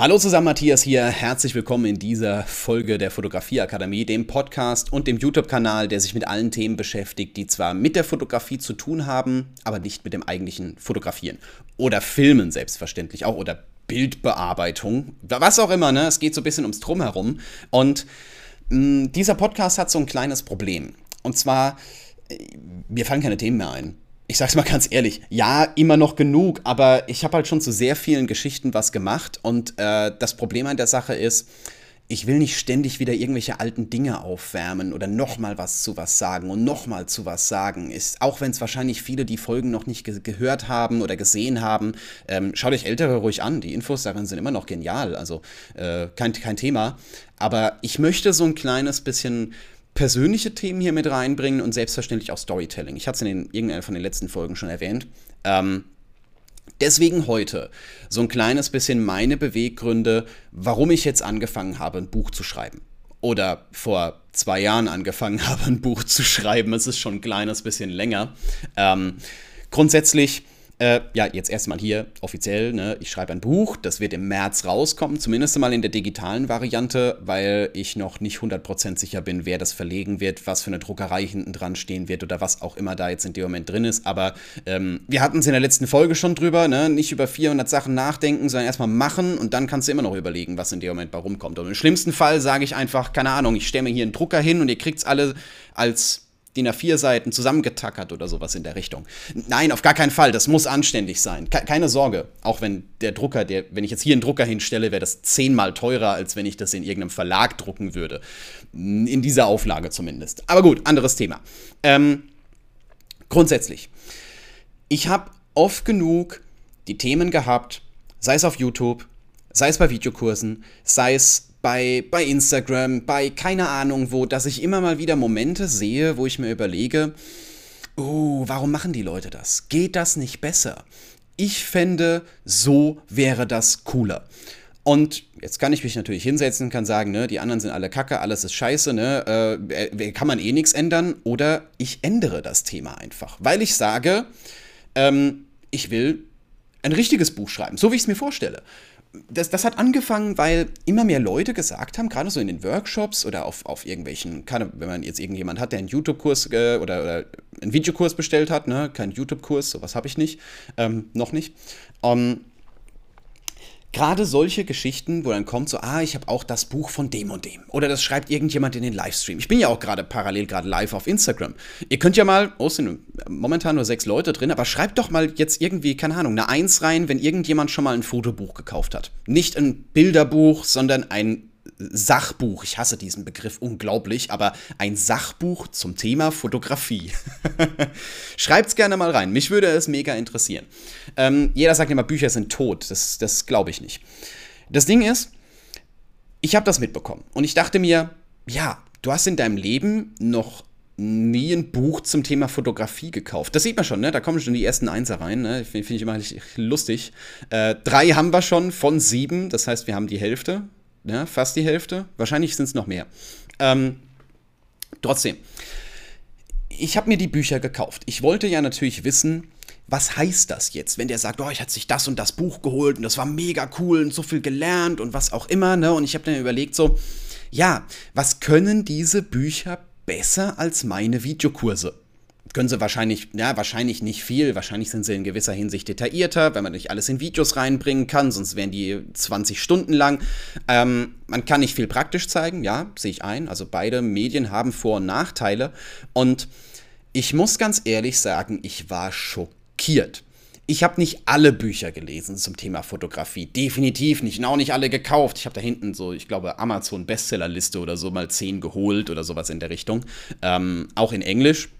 Hallo zusammen, Matthias hier. Herzlich willkommen in dieser Folge der Fotografieakademie, dem Podcast und dem YouTube-Kanal, der sich mit allen Themen beschäftigt, die zwar mit der Fotografie zu tun haben, aber nicht mit dem eigentlichen Fotografieren. Oder Filmen selbstverständlich auch oder Bildbearbeitung, was auch immer, ne? Es geht so ein bisschen ums Drumherum. Und mh, mm, dieser Podcast hat so ein kleines Problem. Und zwar, äh, mir fallen keine Themen mehr ein ich sag's mal ganz ehrlich, ja, immer noch genug, aber ich habe halt schon zu sehr vielen Geschichten was gemacht und äh, das Problem an der Sache ist, ich will nicht ständig wieder irgendwelche alten Dinge aufwärmen oder nochmal was zu was sagen und nochmal zu was sagen. Ist, auch wenn es wahrscheinlich viele die Folgen noch nicht ge gehört haben oder gesehen haben, ähm, schaut euch ältere ruhig an. Die Infos darin sind immer noch genial, also äh, kein, kein Thema. Aber ich möchte so ein kleines bisschen persönliche Themen hier mit reinbringen und selbstverständlich auch Storytelling. Ich hatte es in irgendeiner von den letzten Folgen schon erwähnt. Ähm, deswegen heute so ein kleines bisschen meine Beweggründe, warum ich jetzt angefangen habe, ein Buch zu schreiben. Oder vor zwei Jahren angefangen habe, ein Buch zu schreiben. Es ist schon ein kleines bisschen länger. Ähm, grundsätzlich äh, ja, jetzt erstmal hier offiziell, ne? ich schreibe ein Buch, das wird im März rauskommen, zumindest mal in der digitalen Variante, weil ich noch nicht 100% sicher bin, wer das verlegen wird, was für eine Druckerei hinten dran stehen wird oder was auch immer da jetzt in dem Moment drin ist. Aber ähm, wir hatten es in der letzten Folge schon drüber, ne? nicht über 400 Sachen nachdenken, sondern erstmal machen und dann kannst du immer noch überlegen, was in dem Moment bei rumkommt. Und im schlimmsten Fall sage ich einfach, keine Ahnung, ich stelle mir hier einen Drucker hin und ihr kriegt es alle als DIN A4-Seiten zusammengetackert oder sowas in der Richtung. Nein, auf gar keinen Fall. Das muss anständig sein. keine Sorge. Auch wenn der Drucker, der, wenn ich jetzt hier einen Drucker hinstelle, wäre das zehnmal teurer, als wenn ich das in irgendeinem Verlag drucken würde. In dieser Auflage zumindest. Aber gut, anderes Thema. Ähm, grundsätzlich. Ich habe oft genug die Themen gehabt, sei es auf YouTube, sei es bei Videokursen, sei es bei, bei Instagram, bei keine Ahnung wo, dass ich immer mal wieder Momente sehe, wo ich mir überlege, oh, warum machen die Leute das? Geht das nicht besser? Ich fände, so wäre das cooler. Und jetzt kann ich mich natürlich hinsetzen, kann sagen, ne, die anderen sind alle Kacke, alles ist scheiße, ne, äh, kann man eh nichts ändern. Oder ich ändere das Thema einfach, weil ich sage, ähm, ich will ein richtiges Buch schreiben, so wie ich es mir vorstelle das, das hat angefangen, weil immer mehr Leute gesagt haben, gerade so in den Workshops oder auf, auf irgendwelchen, keine, wenn man jetzt irgendjemand hat, der einen YouTube-Kurs äh, oder, oder einen Videokurs bestellt hat, ne, kein YouTube-Kurs, sowas habe ich nicht, ähm, noch nicht. Ähm, Gerade solche Geschichten, wo dann kommt so, ah, ich habe auch das Buch von dem und dem. Oder das schreibt irgendjemand in den Livestream. Ich bin ja auch gerade parallel gerade live auf Instagram. Ihr könnt ja mal, oh, es sind momentan nur sechs Leute drin, aber schreibt doch mal jetzt irgendwie, keine Ahnung, eine Eins rein, wenn irgendjemand schon mal ein Fotobuch gekauft hat. Nicht ein Bilderbuch, sondern ein Sachbuch, ich hasse diesen Begriff unglaublich, aber ein Sachbuch zum Thema Fotografie. Schreibt's gerne mal rein, mich würde es mega interessieren. Ähm, jeder sagt immer, Bücher sind tot, das, das glaube ich nicht. Das Ding ist, ich habe das mitbekommen und ich dachte mir, ja, du hast in deinem Leben noch nie ein Buch zum Thema Fotografie gekauft. Das sieht man schon, ne? Da kommen schon die ersten Einser rein, ne? Finde find ich immer lustig. Äh, drei haben wir schon von sieben, das heißt, wir haben die Hälfte ja, fast die Hälfte. Wahrscheinlich sind es noch mehr. Ähm, trotzdem, ich habe mir die Bücher gekauft. Ich wollte ja natürlich wissen, was heißt das jetzt, wenn der sagt, oh, ich hatte sich das und das Buch geholt und das war mega cool und so viel gelernt und was auch immer, ne? Und ich habe dann überlegt so, ja, was können diese Bücher besser als meine Videokurse? Können sie wahrscheinlich, ja, wahrscheinlich nicht viel. Wahrscheinlich sind sie in gewisser Hinsicht detaillierter, wenn man nicht alles in Videos reinbringen kann, sonst wären die 20 Stunden lang. Ähm, man kann nicht viel praktisch zeigen, ja, sehe ich ein. Also beide Medien haben Vor- und Nachteile. Und ich muss ganz ehrlich sagen, ich war schockiert. Ich habe nicht alle Bücher gelesen zum Thema Fotografie. Definitiv nicht. Und auch nicht alle gekauft. Ich habe da hinten so, ich glaube, Amazon Bestsellerliste oder so mal 10 geholt oder sowas in der Richtung. Ähm, auch in Englisch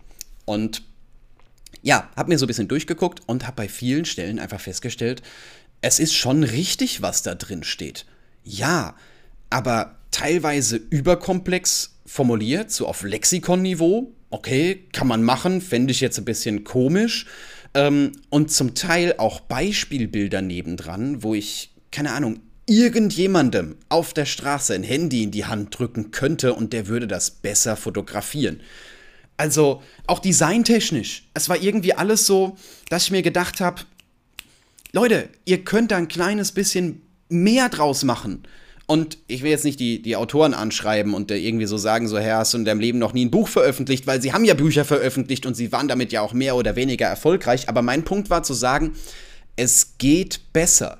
und ja, habe mir so ein bisschen durchgeguckt und habe bei vielen Stellen einfach festgestellt, es ist schon richtig, was da drin steht. Ja, aber teilweise überkomplex formuliert, so auf Lexikonniveau. Okay, kann man machen, fände ich jetzt ein bisschen komisch. Ähm, und zum Teil auch Beispielbilder nebendran, wo ich, keine Ahnung, irgendjemandem auf der Straße ein Handy in die Hand drücken könnte und der würde das besser fotografieren. Also auch designtechnisch. Es war irgendwie alles so, dass ich mir gedacht habe, Leute, ihr könnt da ein kleines bisschen mehr draus machen. Und ich will jetzt nicht die, die Autoren anschreiben und irgendwie so sagen, so, Herr, hast du in deinem Leben noch nie ein Buch veröffentlicht, weil sie haben ja Bücher veröffentlicht und sie waren damit ja auch mehr oder weniger erfolgreich. Aber mein Punkt war zu sagen, es geht besser.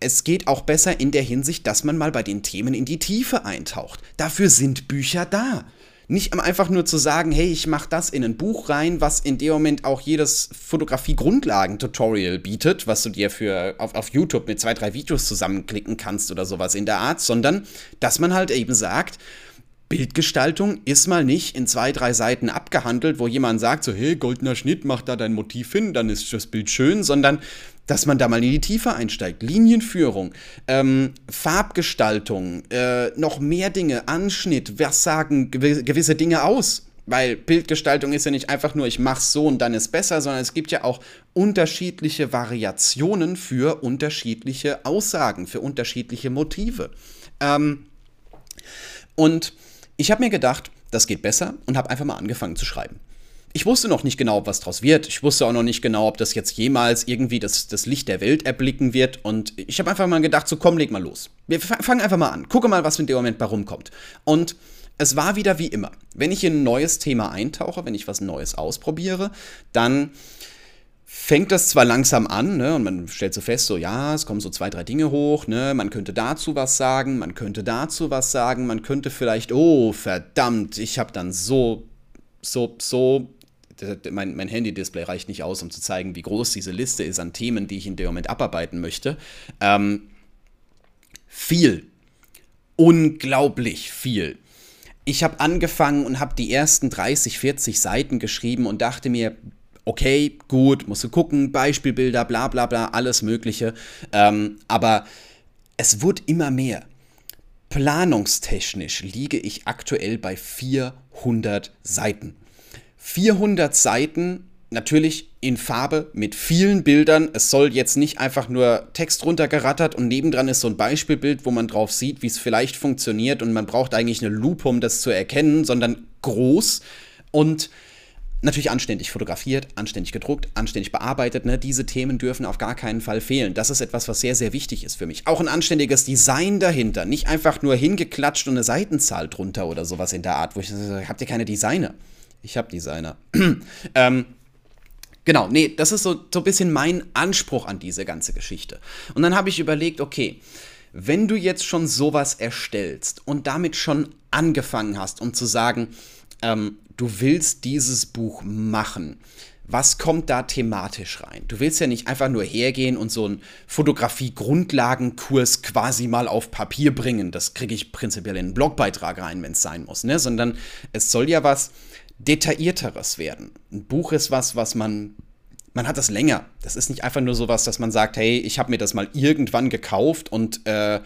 Es geht auch besser in der Hinsicht, dass man mal bei den Themen in die Tiefe eintaucht. Dafür sind Bücher da. Nicht einfach nur zu sagen, hey, ich mache das in ein Buch rein, was in dem Moment auch jedes Fotografie-Grundlagen-Tutorial bietet, was du dir für auf, auf YouTube mit zwei, drei Videos zusammenklicken kannst oder sowas in der Art, sondern dass man halt eben sagt, Bildgestaltung ist mal nicht in zwei, drei Seiten abgehandelt, wo jemand sagt, so, hey, goldener Schnitt, mach da dein Motiv hin, dann ist das Bild schön, sondern dass man da mal in die Tiefe einsteigt. Linienführung, ähm, Farbgestaltung, äh, noch mehr Dinge, Anschnitt, was sagen gewisse Dinge aus? Weil Bildgestaltung ist ja nicht einfach nur, ich mach's so und dann ist besser, sondern es gibt ja auch unterschiedliche Variationen für unterschiedliche Aussagen, für unterschiedliche Motive. Ähm, und ich habe mir gedacht, das geht besser und habe einfach mal angefangen zu schreiben ich wusste noch nicht genau, was draus wird. Ich wusste auch noch nicht genau, ob das jetzt jemals irgendwie das, das Licht der Welt erblicken wird. Und ich habe einfach mal gedacht, so komm, leg mal los. Wir fangen einfach mal an. Gucke mal, was in dem Moment bei rumkommt. Und es war wieder wie immer. Wenn ich in ein neues Thema eintauche, wenn ich was Neues ausprobiere, dann fängt das zwar langsam an, ne, und man stellt so fest, so ja, es kommen so zwei, drei Dinge hoch, ne, man könnte dazu was sagen, man könnte dazu was sagen, man könnte vielleicht, oh, verdammt, ich habe dann so, so, so mein, mein Handy-Display reicht nicht aus, um zu zeigen, wie groß diese Liste ist an Themen, die ich in dem Moment abarbeiten möchte. Ähm, viel. Unglaublich viel. Ich habe angefangen und habe die ersten 30, 40 Seiten geschrieben und dachte mir, okay, gut, musst du gucken, Beispielbilder, bla bla bla, alles Mögliche. Ähm, aber es wurde immer mehr. Planungstechnisch liege ich aktuell bei 400 Seiten. 400 Seiten, natürlich in Farbe mit vielen Bildern. Es soll jetzt nicht einfach nur Text runtergerattert und nebendran ist so ein Beispielbild, wo man drauf sieht, wie es vielleicht funktioniert und man braucht eigentlich eine Lupe, um das zu erkennen, sondern groß und natürlich anständig fotografiert, anständig gedruckt, anständig bearbeitet. Ne? Diese Themen dürfen auf gar keinen Fall fehlen. Das ist etwas, was sehr, sehr wichtig ist für mich. Auch ein anständiges Design dahinter. Nicht einfach nur hingeklatscht und eine Seitenzahl drunter oder sowas in der Art, wo ich sage, habt ihr keine Designer? Ich habe Designer. ähm, genau, nee, das ist so, so ein bisschen mein Anspruch an diese ganze Geschichte. Und dann habe ich überlegt, okay, wenn du jetzt schon sowas erstellst und damit schon angefangen hast, um zu sagen, ähm, du willst dieses Buch machen, was kommt da thematisch rein? Du willst ja nicht einfach nur hergehen und so einen Fotografie-Grundlagenkurs quasi mal auf Papier bringen. Das kriege ich prinzipiell in einen Blogbeitrag rein, wenn es sein muss, ne? Sondern es soll ja was detaillierteres werden. Ein Buch ist was, was man man hat das länger. Das ist nicht einfach nur so was, dass man sagt, hey, ich habe mir das mal irgendwann gekauft und äh,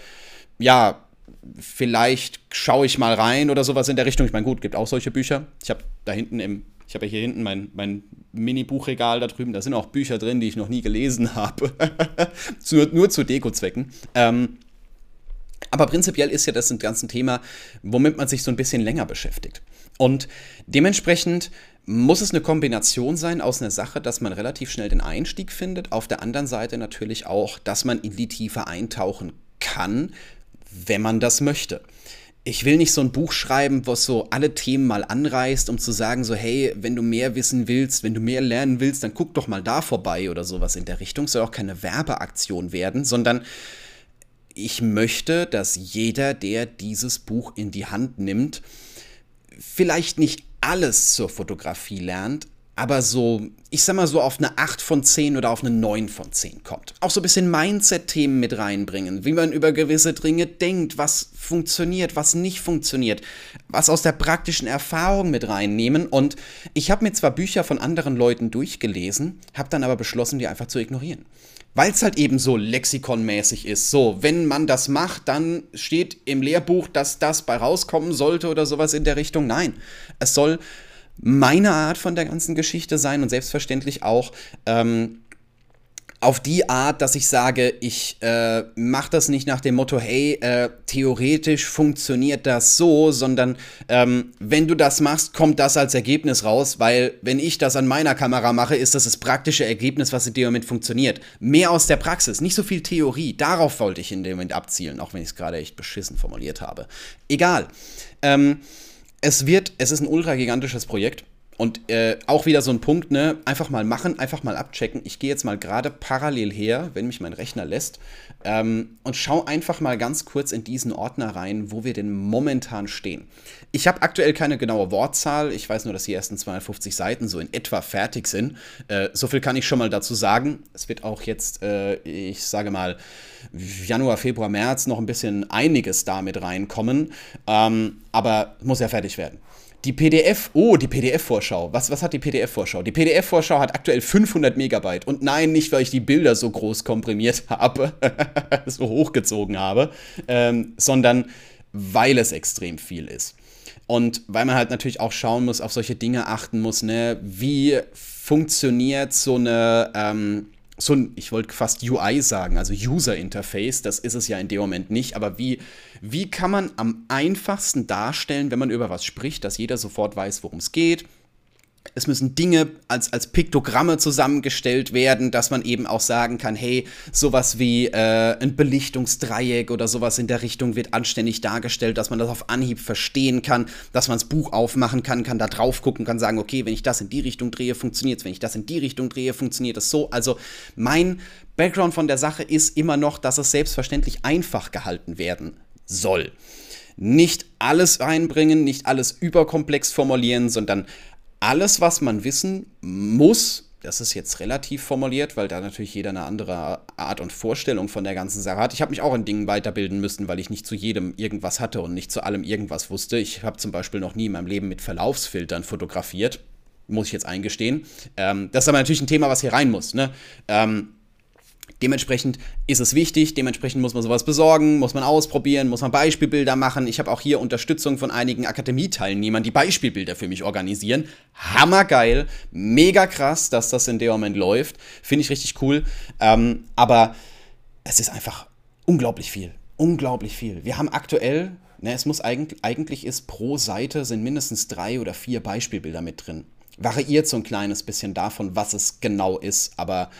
ja, vielleicht schaue ich mal rein oder sowas in der Richtung. Ich meine, gut, gibt auch solche Bücher. Ich habe da hinten im, ich habe ja hier hinten mein, mein Mini-Buchregal da drüben, da sind auch Bücher drin, die ich noch nie gelesen habe. nur, nur zu Deko-Zwecken. Ähm, aber prinzipiell ist ja das ein ganzes Thema, womit man sich so ein bisschen länger beschäftigt. Und dementsprechend muss es eine Kombination sein aus einer Sache, dass man relativ schnell den Einstieg findet, auf der anderen Seite natürlich auch, dass man in die Tiefe eintauchen kann, wenn man das möchte. Ich will nicht so ein Buch schreiben, was so alle Themen mal anreißt, um zu sagen, so, hey, wenn du mehr wissen willst, wenn du mehr lernen willst, dann guck doch mal da vorbei oder sowas in der Richtung. Soll auch keine Werbeaktion werden, sondern ich möchte, dass jeder, der dieses Buch in die Hand nimmt, vielleicht nicht alles zur Fotografie lernt, aber so, ich sag mal so auf eine 8 von 10 oder auf eine 9 von 10 kommt. Auch so ein bisschen Mindset-Themen mit reinbringen, wie man über gewisse Dinge denkt, was funktioniert, was nicht funktioniert, was aus der praktischen Erfahrung mit reinnehmen. Und ich habe mir zwar Bücher von anderen Leuten durchgelesen, habe dann aber beschlossen, die einfach zu ignorieren weil es halt eben so lexikonmäßig ist. So, wenn man das macht, dann steht im Lehrbuch, dass das bei rauskommen sollte oder sowas in der Richtung. Nein, es soll meine Art von der ganzen Geschichte sein und selbstverständlich auch ähm, auf die Art, dass ich sage, ich äh, mache das nicht nach dem Motto, hey, äh, theoretisch funktioniert das so, sondern ähm, wenn du das machst, kommt das als Ergebnis raus, weil wenn ich das an meiner Kamera mache, ist das das praktische Ergebnis, was in dem Moment funktioniert. Mehr aus der Praxis, nicht so viel Theorie. Darauf wollte ich in dem Moment abzielen, auch wenn ich es gerade echt beschissen formuliert habe. Egal. Ähm, es wird, es ist ein ultra gigantisches Projekt. Und äh, auch wieder so ein Punkt, ne? Einfach mal machen, einfach mal abchecken. Ich gehe jetzt mal gerade parallel her, wenn mich mein Rechner lässt, ähm, und schau einfach mal ganz kurz in diesen Ordner rein, wo wir denn momentan stehen. Ich habe aktuell keine genaue Wortzahl. Ich weiß nur, dass die ersten 250 Seiten so in etwa fertig sind. Äh, so viel kann ich schon mal dazu sagen. Es wird auch jetzt, äh, ich sage mal, Januar, Februar, März noch ein bisschen einiges damit reinkommen. Ähm, aber muss ja fertig werden. Die PDF, oh, die PDF-Vorschau. Was, was hat die PDF-Vorschau? Die PDF-Vorschau hat aktuell 500 Megabyte. Und nein, nicht, weil ich die Bilder so groß komprimiert habe, so hochgezogen habe, ähm, sondern weil es extrem viel ist. Und weil man halt natürlich auch schauen muss, auf solche Dinge achten muss, ne? Wie funktioniert so eine, ähm, so ein, ich wollte fast UI sagen, also User Interface, das ist es ja in dem Moment nicht, aber wie, wie kann man am einfachsten darstellen, wenn man über was spricht, dass jeder sofort weiß, worum es geht, es müssen Dinge als, als Piktogramme zusammengestellt werden, dass man eben auch sagen kann, hey, sowas wie äh, ein Belichtungsdreieck oder sowas in der Richtung wird anständig dargestellt, dass man das auf Anhieb verstehen kann, dass man das Buch aufmachen kann, kann da drauf gucken, kann sagen, okay, wenn ich das in die Richtung drehe, funktioniert es, wenn ich das in die Richtung drehe, funktioniert es so. Also mein Background von der Sache ist immer noch, dass es selbstverständlich einfach gehalten werden soll. Nicht alles einbringen, nicht alles überkomplex formulieren, sondern alles, was man wissen muss, das ist jetzt relativ formuliert, weil da natürlich jeder eine andere Art und Vorstellung von der ganzen Sache hat. Ich habe mich auch in Dingen weiterbilden müssen, weil ich nicht zu jedem irgendwas hatte und nicht zu allem irgendwas wusste. Ich habe zum Beispiel noch nie in meinem Leben mit Verlaufsfiltern fotografiert, muss ich jetzt eingestehen. Ähm, das ist aber natürlich ein Thema, was hier rein muss. Ne? Ähm, Dementsprechend ist es wichtig, dementsprechend muss man sowas besorgen, muss man ausprobieren, muss man Beispielbilder machen. Ich habe auch hier Unterstützung von einigen Akademieteilnehmern, die Beispielbilder für mich organisieren. Hammergeil, mega krass, dass das in dem Moment läuft. Finde ich richtig cool. Ähm, aber es ist einfach unglaublich viel. Unglaublich viel. Wir haben aktuell, ne, es muss eigentlich, eigentlich ist pro Seite sind mindestens drei oder vier Beispielbilder mit drin. Variiert so ein kleines bisschen davon, was es genau ist, aber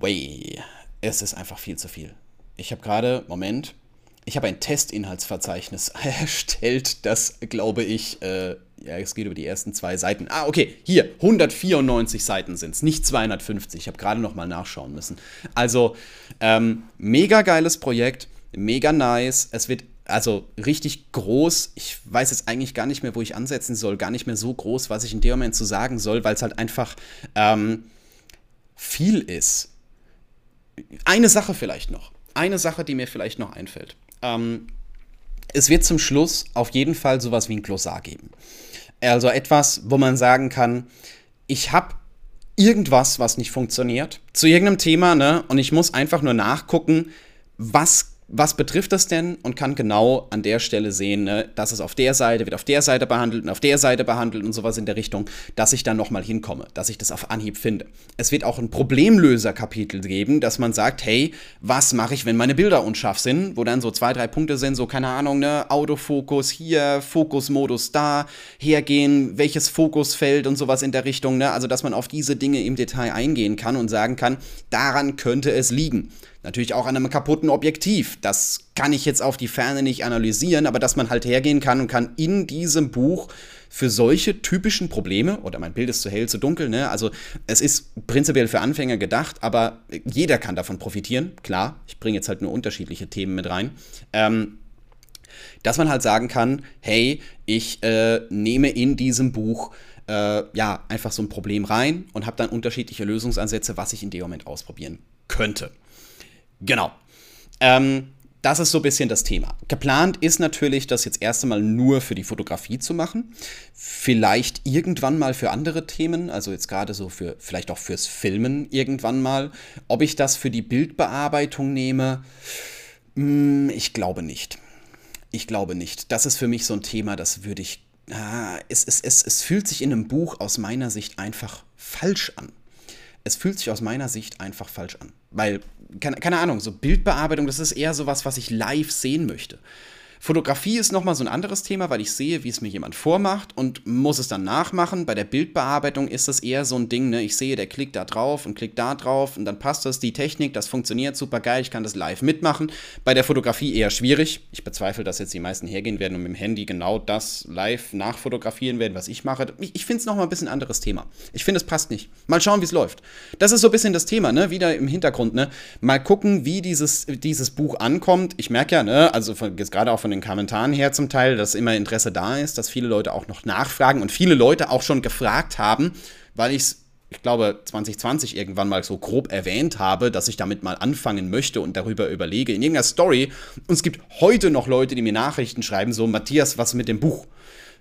way. Es ist einfach viel zu viel. Ich habe gerade, Moment, ich habe ein Testinhaltsverzeichnis erstellt, das glaube ich, äh, ja, es geht über die ersten zwei Seiten. Ah, okay, hier, 194 Seiten sind es, nicht 250. Ich habe gerade noch mal nachschauen müssen. Also, ähm, mega geiles Projekt, mega nice. Es wird also richtig groß. Ich weiß jetzt eigentlich gar nicht mehr, wo ich ansetzen soll. Gar nicht mehr so groß, was ich in dem Moment zu sagen soll, weil es halt einfach ähm, viel ist eine Sache vielleicht noch. Eine Sache, die mir vielleicht noch einfällt. Ähm, es wird zum Schluss auf jeden Fall sowas wie ein Glossar geben. Also etwas, wo man sagen kann, ich habe irgendwas, was nicht funktioniert, zu irgendeinem Thema, ne? Und ich muss einfach nur nachgucken, was was betrifft das denn und kann genau an der Stelle sehen, ne, dass es auf der Seite wird auf der Seite behandelt und auf der Seite behandelt und sowas in der Richtung, dass ich dann nochmal hinkomme, dass ich das auf Anhieb finde. Es wird auch ein Problemlöser-Kapitel geben, dass man sagt, hey, was mache ich, wenn meine Bilder unscharf sind, wo dann so zwei, drei Punkte sind, so keine Ahnung, ne, Autofokus hier, Fokusmodus da, hergehen, welches Fokusfeld und sowas in der Richtung, ne, also dass man auf diese Dinge im Detail eingehen kann und sagen kann, daran könnte es liegen. Natürlich auch an einem kaputten Objektiv. Das kann ich jetzt auf die Ferne nicht analysieren, aber dass man halt hergehen kann und kann in diesem Buch für solche typischen Probleme, oder mein Bild ist zu hell, zu dunkel, ne? Also es ist prinzipiell für Anfänger gedacht, aber jeder kann davon profitieren. Klar, ich bringe jetzt halt nur unterschiedliche Themen mit rein. Ähm, dass man halt sagen kann, hey, ich äh, nehme in diesem Buch äh, ja einfach so ein Problem rein und habe dann unterschiedliche Lösungsansätze, was ich in dem Moment ausprobieren könnte. Genau. Ähm, das ist so ein bisschen das Thema. Geplant ist natürlich, das jetzt erst einmal nur für die Fotografie zu machen. Vielleicht irgendwann mal für andere Themen, also jetzt gerade so für, vielleicht auch fürs Filmen irgendwann mal. Ob ich das für die Bildbearbeitung nehme, hm, ich glaube nicht. Ich glaube nicht. Das ist für mich so ein Thema, das würde ich. Ah, es, es, es, es fühlt sich in einem Buch aus meiner Sicht einfach falsch an. Es fühlt sich aus meiner Sicht einfach falsch an. Weil, keine, keine Ahnung, so Bildbearbeitung, das ist eher sowas, was ich live sehen möchte. Fotografie ist nochmal so ein anderes Thema, weil ich sehe, wie es mir jemand vormacht und muss es dann nachmachen. Bei der Bildbearbeitung ist das eher so ein Ding, ne? Ich sehe, der klickt da drauf und klickt da drauf und dann passt das, die Technik, das funktioniert super geil, ich kann das live mitmachen. Bei der Fotografie eher schwierig. Ich bezweifle, dass jetzt die meisten hergehen werden und mit dem Handy genau das live nachfotografieren werden, was ich mache. Ich, ich finde es nochmal ein bisschen anderes Thema. Ich finde, es passt nicht. Mal schauen, wie es läuft. Das ist so ein bisschen das Thema, ne? Wieder im Hintergrund, ne? Mal gucken, wie dieses, dieses Buch ankommt. Ich merke ja, ne? Also gerade auch von den Kommentaren her zum Teil, dass immer Interesse da ist, dass viele Leute auch noch nachfragen und viele Leute auch schon gefragt haben, weil ich es ich glaube, 2020 irgendwann mal so grob erwähnt habe, dass ich damit mal anfangen möchte und darüber überlege in irgendeiner Story. Und es gibt heute noch Leute, die mir Nachrichten schreiben, so, Matthias, was mit dem Buch?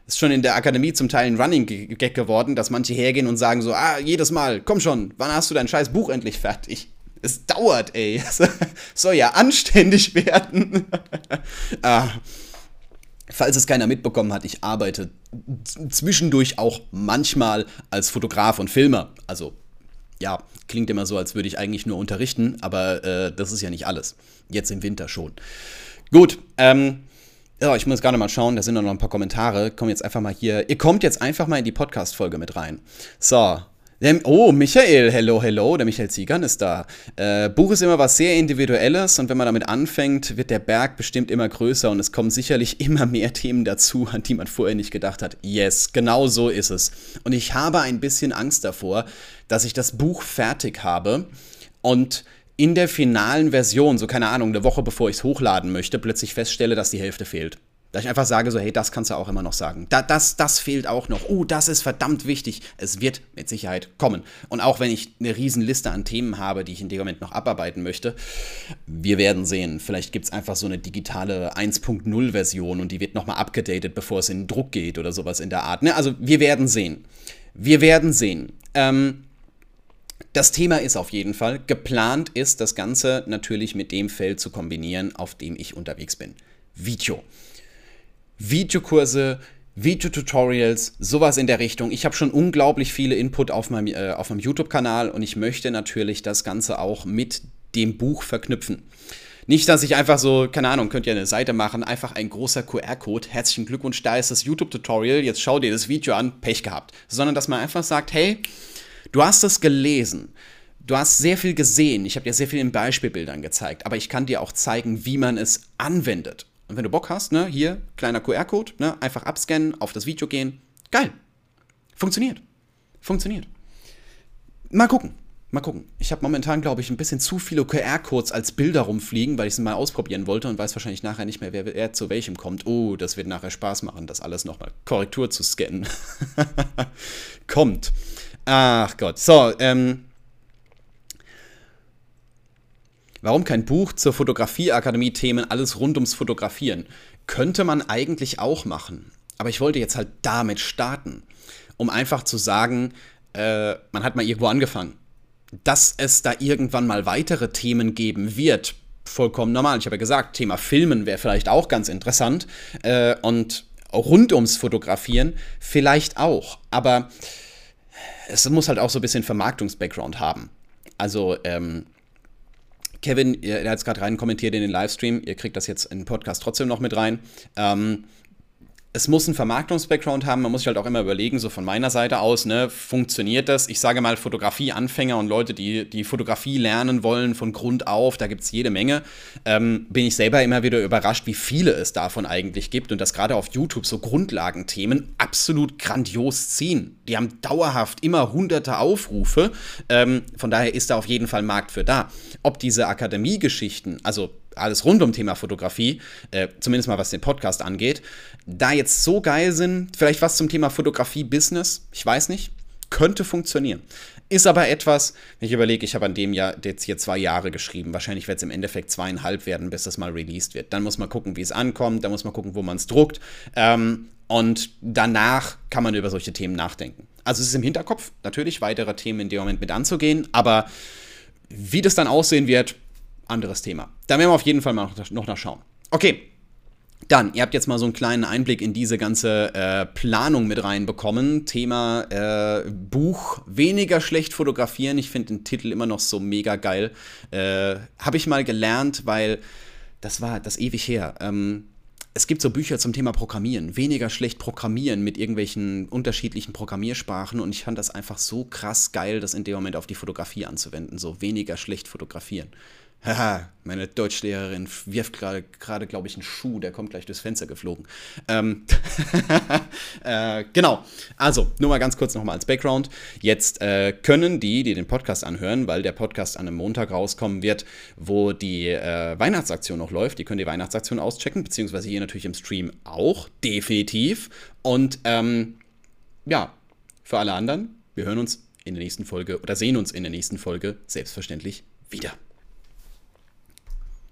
Ist schon in der Akademie zum Teil ein Running Gag geworden, dass manche hergehen und sagen so, ah, jedes Mal, komm schon, wann hast du dein scheiß Buch endlich fertig? Es dauert, ey. Soll ja anständig werden. ah. Falls es keiner mitbekommen hat, ich arbeite zwischendurch auch manchmal als Fotograf und Filmer. Also ja, klingt immer so, als würde ich eigentlich nur unterrichten, aber äh, das ist ja nicht alles. Jetzt im Winter schon. Gut, ähm, ja, ich muss gerade mal schauen, da sind noch ein paar Kommentare. Komm jetzt einfach mal hier. Ihr kommt jetzt einfach mal in die Podcast-Folge mit rein. So, Oh, Michael, hello, hello, der Michael Ziegern ist da. Äh, Buch ist immer was sehr Individuelles und wenn man damit anfängt, wird der Berg bestimmt immer größer und es kommen sicherlich immer mehr Themen dazu, an die man vorher nicht gedacht hat. Yes, genau so ist es. Und ich habe ein bisschen Angst davor, dass ich das Buch fertig habe und in der finalen Version, so keine Ahnung, eine Woche bevor ich es hochladen möchte, plötzlich feststelle, dass die Hälfte fehlt. Dass ich einfach sage, so, hey, das kannst du auch immer noch sagen. Da, das, das fehlt auch noch. Oh, das ist verdammt wichtig. Es wird mit Sicherheit kommen. Und auch wenn ich eine Riesenliste an Themen habe, die ich in dem Moment noch abarbeiten möchte, wir werden sehen. Vielleicht gibt es einfach so eine digitale 1.0-Version und die wird nochmal abgedatet, bevor es in den Druck geht oder sowas in der Art. Ne? Also, wir werden sehen. Wir werden sehen. Ähm, das Thema ist auf jeden Fall, geplant ist, das Ganze natürlich mit dem Feld zu kombinieren, auf dem ich unterwegs bin. Video. Videokurse, Videotutorials, sowas in der Richtung. Ich habe schon unglaublich viele Input auf meinem, äh, auf meinem YouTube-Kanal und ich möchte natürlich das Ganze auch mit dem Buch verknüpfen. Nicht, dass ich einfach so, keine Ahnung, könnt ihr eine Seite machen, einfach ein großer QR-Code, herzlichen Glückwunsch, da ist das YouTube-Tutorial, jetzt schau dir das Video an, Pech gehabt. Sondern dass man einfach sagt, hey, du hast es gelesen, du hast sehr viel gesehen, ich habe dir sehr viel in Beispielbildern gezeigt, aber ich kann dir auch zeigen, wie man es anwendet. Und wenn du Bock hast, ne, hier, kleiner QR-Code, ne, einfach abscannen, auf das Video gehen. Geil. Funktioniert. Funktioniert. Mal gucken. Mal gucken. Ich habe momentan, glaube ich, ein bisschen zu viele QR-Codes als Bilder rumfliegen, weil ich sie mal ausprobieren wollte und weiß wahrscheinlich nachher nicht mehr, wer, wer zu welchem kommt. Oh, das wird nachher Spaß machen, das alles nochmal Korrektur zu scannen. kommt. Ach Gott. So, ähm, Warum kein Buch zur Fotografieakademie-Themen, alles rund ums Fotografieren? Könnte man eigentlich auch machen. Aber ich wollte jetzt halt damit starten, um einfach zu sagen, äh, man hat mal irgendwo angefangen. Dass es da irgendwann mal weitere Themen geben wird, vollkommen normal. Ich habe ja gesagt, Thema Filmen wäre vielleicht auch ganz interessant. Äh, und rund ums Fotografieren vielleicht auch. Aber es muss halt auch so ein bisschen Vermarktungs-Background haben. Also, ähm, Kevin, er hat es gerade rein kommentiert in den Livestream, ihr kriegt das jetzt in den Podcast trotzdem noch mit rein. Ähm, es muss einen Vermarktungs-Background haben. Man muss sich halt auch immer überlegen, so von meiner Seite aus, ne, funktioniert das? Ich sage mal, Fotografie-Anfänger und Leute, die die Fotografie lernen wollen von Grund auf, da gibt es jede Menge. Ähm, bin ich selber immer wieder überrascht, wie viele es davon eigentlich gibt und dass gerade auf YouTube so Grundlagenthemen absolut grandios ziehen. Die haben dauerhaft immer hunderte Aufrufe. Ähm, von daher ist da auf jeden Fall Markt für da. Ob diese Akademie-Geschichten, also alles rund um Thema Fotografie, äh, zumindest mal was den Podcast angeht, da jetzt so geil sind, vielleicht was zum Thema Fotografie-Business, ich weiß nicht, könnte funktionieren. Ist aber etwas, wenn ich überlege, ich habe an dem Jahr jetzt hier zwei Jahre geschrieben. Wahrscheinlich wird es im Endeffekt zweieinhalb werden, bis das mal released wird. Dann muss man gucken, wie es ankommt, dann muss man gucken, wo man es druckt. Ähm, und danach kann man über solche Themen nachdenken. Also es ist im Hinterkopf, natürlich weitere Themen in dem Moment mit anzugehen, aber wie das dann aussehen wird, anderes Thema. Da werden wir auf jeden Fall mal noch, noch nachschauen. Okay, Dann, ihr habt jetzt mal so einen kleinen Einblick in diese ganze äh, Planung mit reinbekommen. Thema äh, Buch, weniger schlecht fotografieren. Ich finde den Titel immer noch so mega geil. Äh, Habe ich mal gelernt, weil das war das ewig her. Ähm, es gibt so Bücher zum Thema Programmieren, weniger schlecht programmieren mit irgendwelchen unterschiedlichen Programmiersprachen und ich fand das einfach so krass geil, das in dem Moment auf die Fotografie anzuwenden, so weniger schlecht fotografieren. Haha, meine Deutschlehrerin wirft gerade, glaube ich, einen Schuh, der kommt gleich durchs Fenster geflogen. Ähm, äh, genau, also nur mal ganz kurz nochmal als Background. Jetzt äh, können die, die den Podcast anhören, weil der Podcast an einem Montag rauskommen wird, wo die äh, Weihnachtsaktion noch läuft, die können die Weihnachtsaktion auschecken, beziehungsweise hier natürlich im Stream auch, definitiv. Und ähm, ja, für alle anderen, wir hören uns in der nächsten Folge oder sehen uns in der nächsten Folge selbstverständlich wieder.